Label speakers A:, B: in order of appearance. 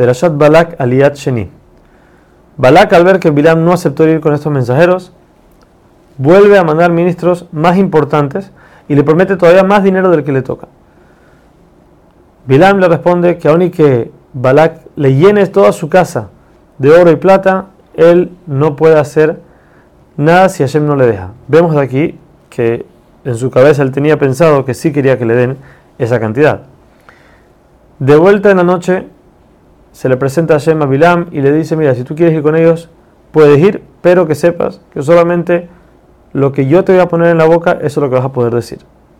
A: Perashat Balak Aliat Sheni. Balak, al ver que Bilam no aceptó ir con estos mensajeros, vuelve a mandar ministros más importantes y le promete todavía más dinero del que le toca. Bilam le responde que aun y que Balak le llene toda su casa de oro y plata, él no puede hacer nada si Hashem no le deja. Vemos de aquí que en su cabeza él tenía pensado que sí quería que le den esa cantidad. De vuelta en la noche, se le presenta a Hashem a Bilam y le dice, mira, si tú quieres ir con ellos, puedes ir, pero que sepas que solamente lo que yo te voy a poner en la boca, eso es lo que vas a poder decir.